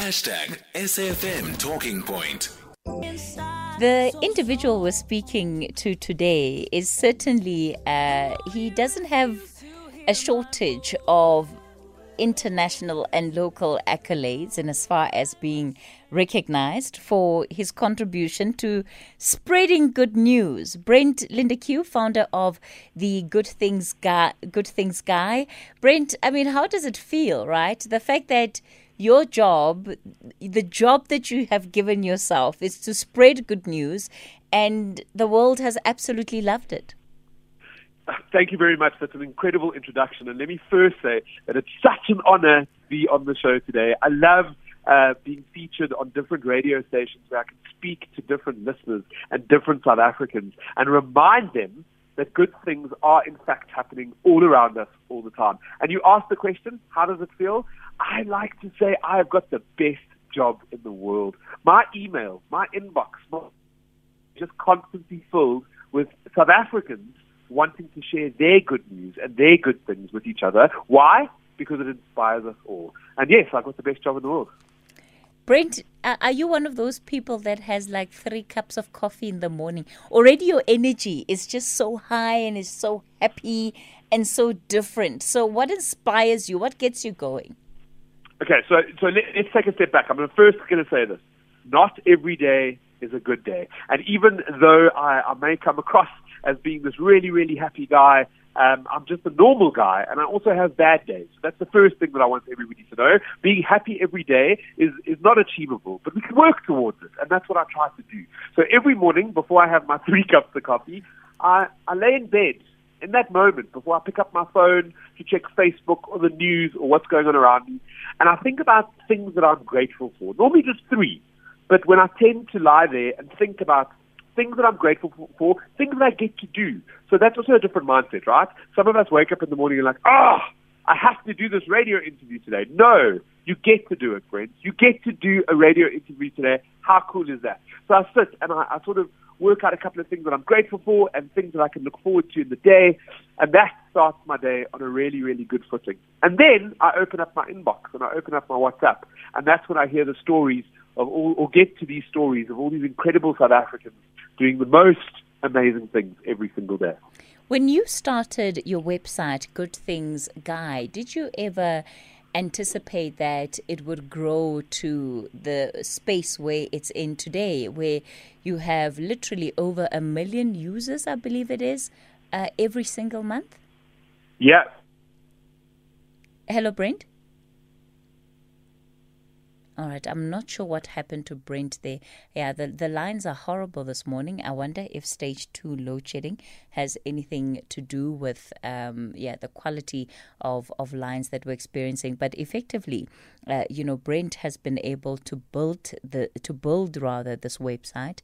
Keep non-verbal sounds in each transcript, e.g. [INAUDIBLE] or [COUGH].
Hashtag SAFM Talking Point. The individual we're speaking to today is certainly, uh, he doesn't have a shortage of international and local accolades in as far as being recognized for his contribution to spreading good news. Brent Lindeque, founder of the Good Things Guy, Good Things Guy. Brent, I mean, how does it feel, right? The fact that your job, the job that you have given yourself is to spread good news and the world has absolutely loved it. Thank you very much. That's an incredible introduction. And let me first say that it's such an honor to be on the show today. I love uh, being featured on different radio stations where I can speak to different listeners and different South Africans and remind them that good things are in fact happening all around us all the time. And you ask the question, how does it feel? I like to say I've got the best job in the world. My email, my inbox, just constantly filled with South Africans wanting to share their good news and their good things with each other. Why? Because it inspires us all. And yes, I've got the best job in the world. Brent, are you one of those people that has like three cups of coffee in the morning? Already your energy is just so high and is so happy and so different. So, what inspires you? What gets you going? Okay, so so let, us take a step back. I'm first going to say this: not every day is a good day, and even though I, I may come across as being this really, really happy guy. Um, I'm just a normal guy, and I also have bad days. That's the first thing that I want everybody to know. Being happy every day is, is not achievable, but we can work towards it, and that's what I try to do. So every morning, before I have my [LAUGHS] three cups of coffee, I, I lay in bed in that moment before I pick up my phone to check Facebook or the news or what's going on around me, and I think about things that I'm grateful for. Normally just three, but when I tend to lie there and think about things that I'm grateful for, things that I get to do. So that's also a different mindset, right? Some of us wake up in the morning and like, ah, oh, I have to do this radio interview today. No, you get to do it, friends. You get to do a radio interview today. How cool is that? So I sit and I, I sort of work out a couple of things that I'm grateful for and things that I can look forward to in the day. And that starts my day on a really, really good footing. And then I open up my inbox and I open up my WhatsApp. And that's when I hear the stories of all, or get to these stories of all these incredible South Africans doing the most amazing things every single day. When you started your website, Good Things Guy, did you ever anticipate that it would grow to the space where it's in today, where you have literally over a million users, I believe it is, uh, every single month? Yeah. Hello, Brent? All right, I'm not sure what happened to Brent there. Yeah, the, the lines are horrible this morning. I wonder if stage two load shedding has anything to do with um, yeah the quality of, of lines that we're experiencing. But effectively, uh, you know, Brent has been able to build the to build rather this website,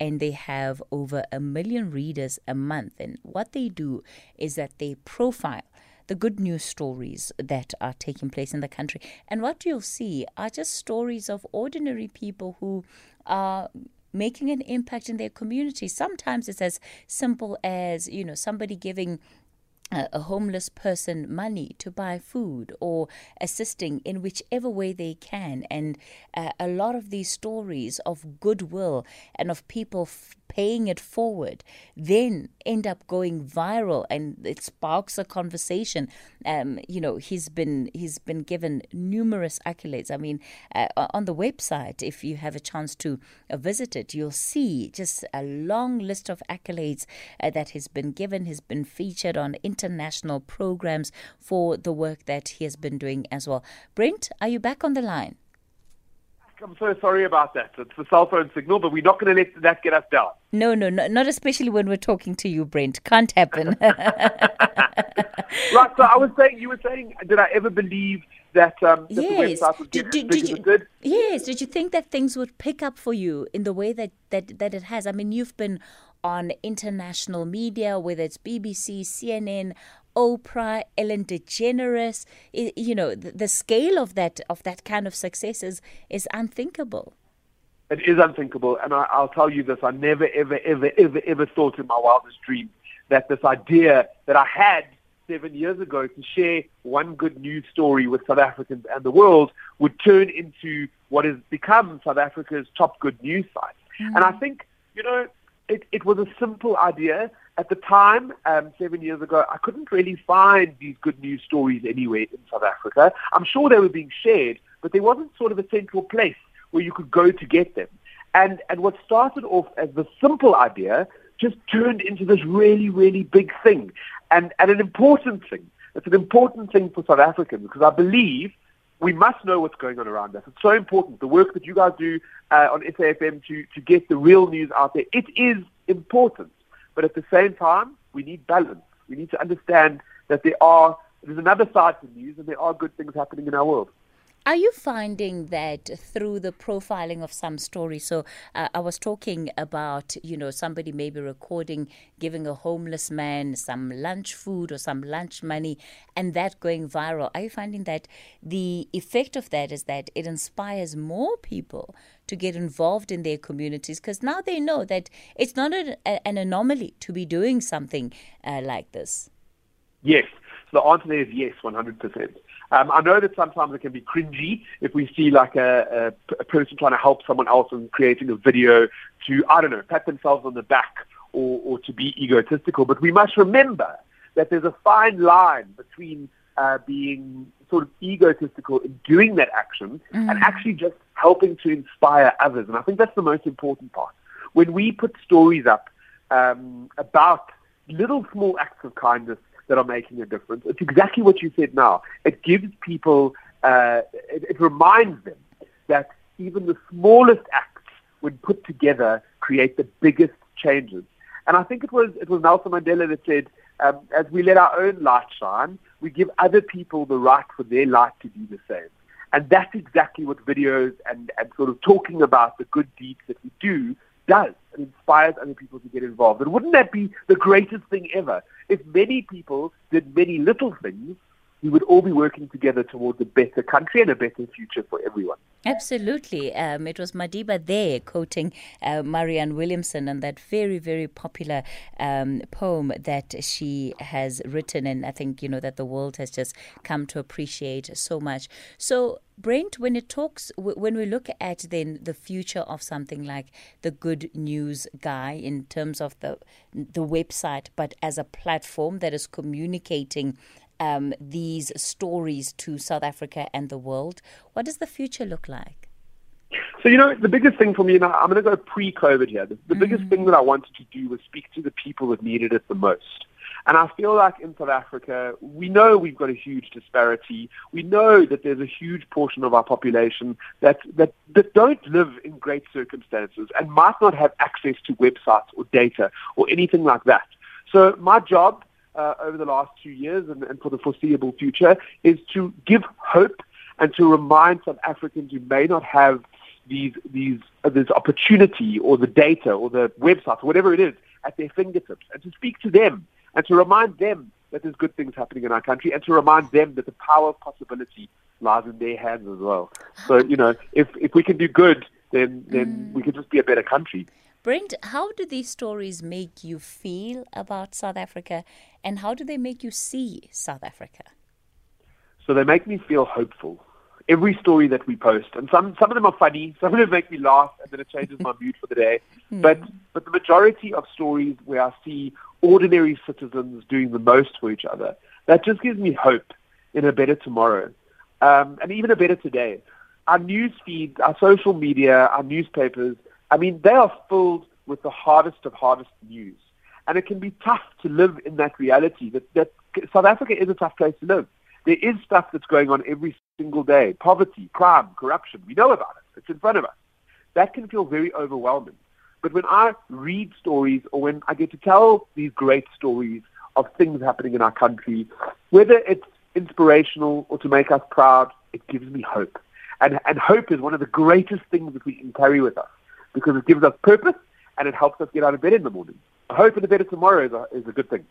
and they have over a million readers a month. And what they do is that they profile the good news stories that are taking place in the country. And what you'll see are just stories of ordinary people who are making an impact in their community. Sometimes it's as simple as, you know, somebody giving a homeless person money to buy food or assisting in whichever way they can. And uh, a lot of these stories of goodwill and of people f- paying it forward then end up going viral and it sparks a conversation. Um, you know, he's been he's been given numerous accolades. I mean, uh, on the website, if you have a chance to uh, visit it, you'll see just a long list of accolades uh, that he's been given. He's been featured on international programs for the work that he has been doing as well. Brent, are you back on the line? I'm so sorry about that. It's the cell phone signal, but we're not going to let that get us down. No, no, no, not especially when we're talking to you, Brent. Can't happen. [LAUGHS] right. So I was saying, you were saying, did I ever believe that, um, that yes. the website would get did, did, did you, did? Yes. Did you think that things would pick up for you in the way that, that, that it has? I mean, you've been on international media, whether it's BBC, CNN, Oprah, Ellen DeGeneres. You know, the, the scale of that of that kind of success is, is unthinkable. It is unthinkable, and I, I'll tell you this: I never, ever, ever, ever, ever thought in my wildest dreams that this idea that I had seven years ago to share one good news story with South Africans and the world would turn into what has become South Africa's top good news site. Mm. And I think, you know, it, it was a simple idea. At the time, um, seven years ago, I couldn't really find these good news stories anywhere in South Africa. I'm sure they were being shared, but there wasn't sort of a central place where you could go to get them. And, and what started off as the simple idea just turned into this really, really big thing and, and an important thing. It's an important thing for South Africans because I believe we must know what's going on around us. It's so important. The work that you guys do uh, on SAFM to, to get the real news out there, it is important. But at the same time, we need balance. We need to understand that there are there's another side to news and there are good things happening in our world. Are you finding that through the profiling of some stories? So uh, I was talking about, you know, somebody maybe recording giving a homeless man some lunch food or some lunch money and that going viral. Are you finding that the effect of that is that it inspires more people to get involved in their communities because now they know that it's not a, a, an anomaly to be doing something uh, like this? Yes. The answer is yes, 100%. Um, I know that sometimes it can be cringy if we see like a, a, a person trying to help someone else and creating a video to, I don't know, pat themselves on the back or, or to be egotistical. But we must remember that there's a fine line between uh, being sort of egotistical in doing that action mm. and actually just helping to inspire others. And I think that's the most important part. When we put stories up um, about little small acts of kindness that are making a difference. It's exactly what you said now. It gives people, uh, it, it reminds them that even the smallest acts, when put together, create the biggest changes. And I think it was it was Nelson Mandela that said, um, as we let our own light shine, we give other people the right for their light to do the same. And that's exactly what videos and, and sort of talking about the good deeds that we do does. It inspires other people to get involved. And wouldn't that be the greatest thing ever? If many people did many little things, we would all be working together towards a better country and a better future for everyone. Absolutely. Um, it was Madiba there quoting uh, Marianne Williamson and that very, very popular um, poem that she has written. And I think, you know, that the world has just come to appreciate so much. So, Brent, when it talks, when we look at then the future of something like the Good News Guy in terms of the the website, but as a platform that is communicating um, these stories to South Africa and the world. What does the future look like? So, you know, the biggest thing for me, and I'm going to go pre-COVID here, the, the mm-hmm. biggest thing that I wanted to do was speak to the people that needed it the most. And I feel like in South Africa, we know we've got a huge disparity. We know that there's a huge portion of our population that, that, that don't live in great circumstances and might not have access to websites or data or anything like that. So my job uh, over the last two years and, and for the foreseeable future is to give hope and to remind South Africans who may not have these these uh, this opportunity or the data or the website or whatever it is at their fingertips and to speak to them and to remind them that there's good things happening in our country and to remind them that the power of possibility lies in their hands as well. So, you know, if if we can do good then then mm. we can just be a better country. Brent, how do these stories make you feel about South Africa and how do they make you see South Africa? So they make me feel hopeful. Every story that we post, and some, some of them are funny, [LAUGHS] some of them make me laugh, and then it changes my mood for the day. Mm. But, but the majority of stories where I see ordinary citizens doing the most for each other, that just gives me hope in a better tomorrow, um, and even a better today. Our news feeds, our social media, our newspapers, I mean, they are filled with the hardest of hardest news. And it can be tough to live in that reality that, that South Africa is a tough place to live. There is stuff that's going on every single day. Poverty, crime, corruption. We know about it. It's in front of us. That can feel very overwhelming. But when I read stories or when I get to tell these great stories of things happening in our country, whether it's inspirational or to make us proud, it gives me hope. And, and hope is one of the greatest things that we can carry with us because it gives us purpose and it helps us get out of bed in the morning. I hope for the better tomorrow is a, is a good thing.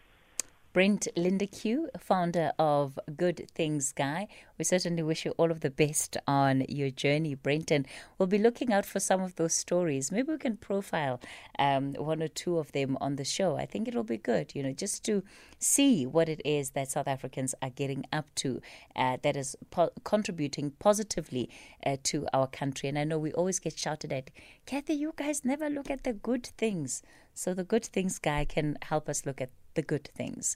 Brent Lindeque, founder of Good Things Guy. We certainly wish you all of the best on your journey, Brent, and we'll be looking out for some of those stories. Maybe we can profile um, one or two of them on the show. I think it'll be good, you know, just to see what it is that South Africans are getting up to uh, that is po- contributing positively uh, to our country. And I know we always get shouted at, Kathy, you guys never look at the good things. So the good things guy can help us look at the good things.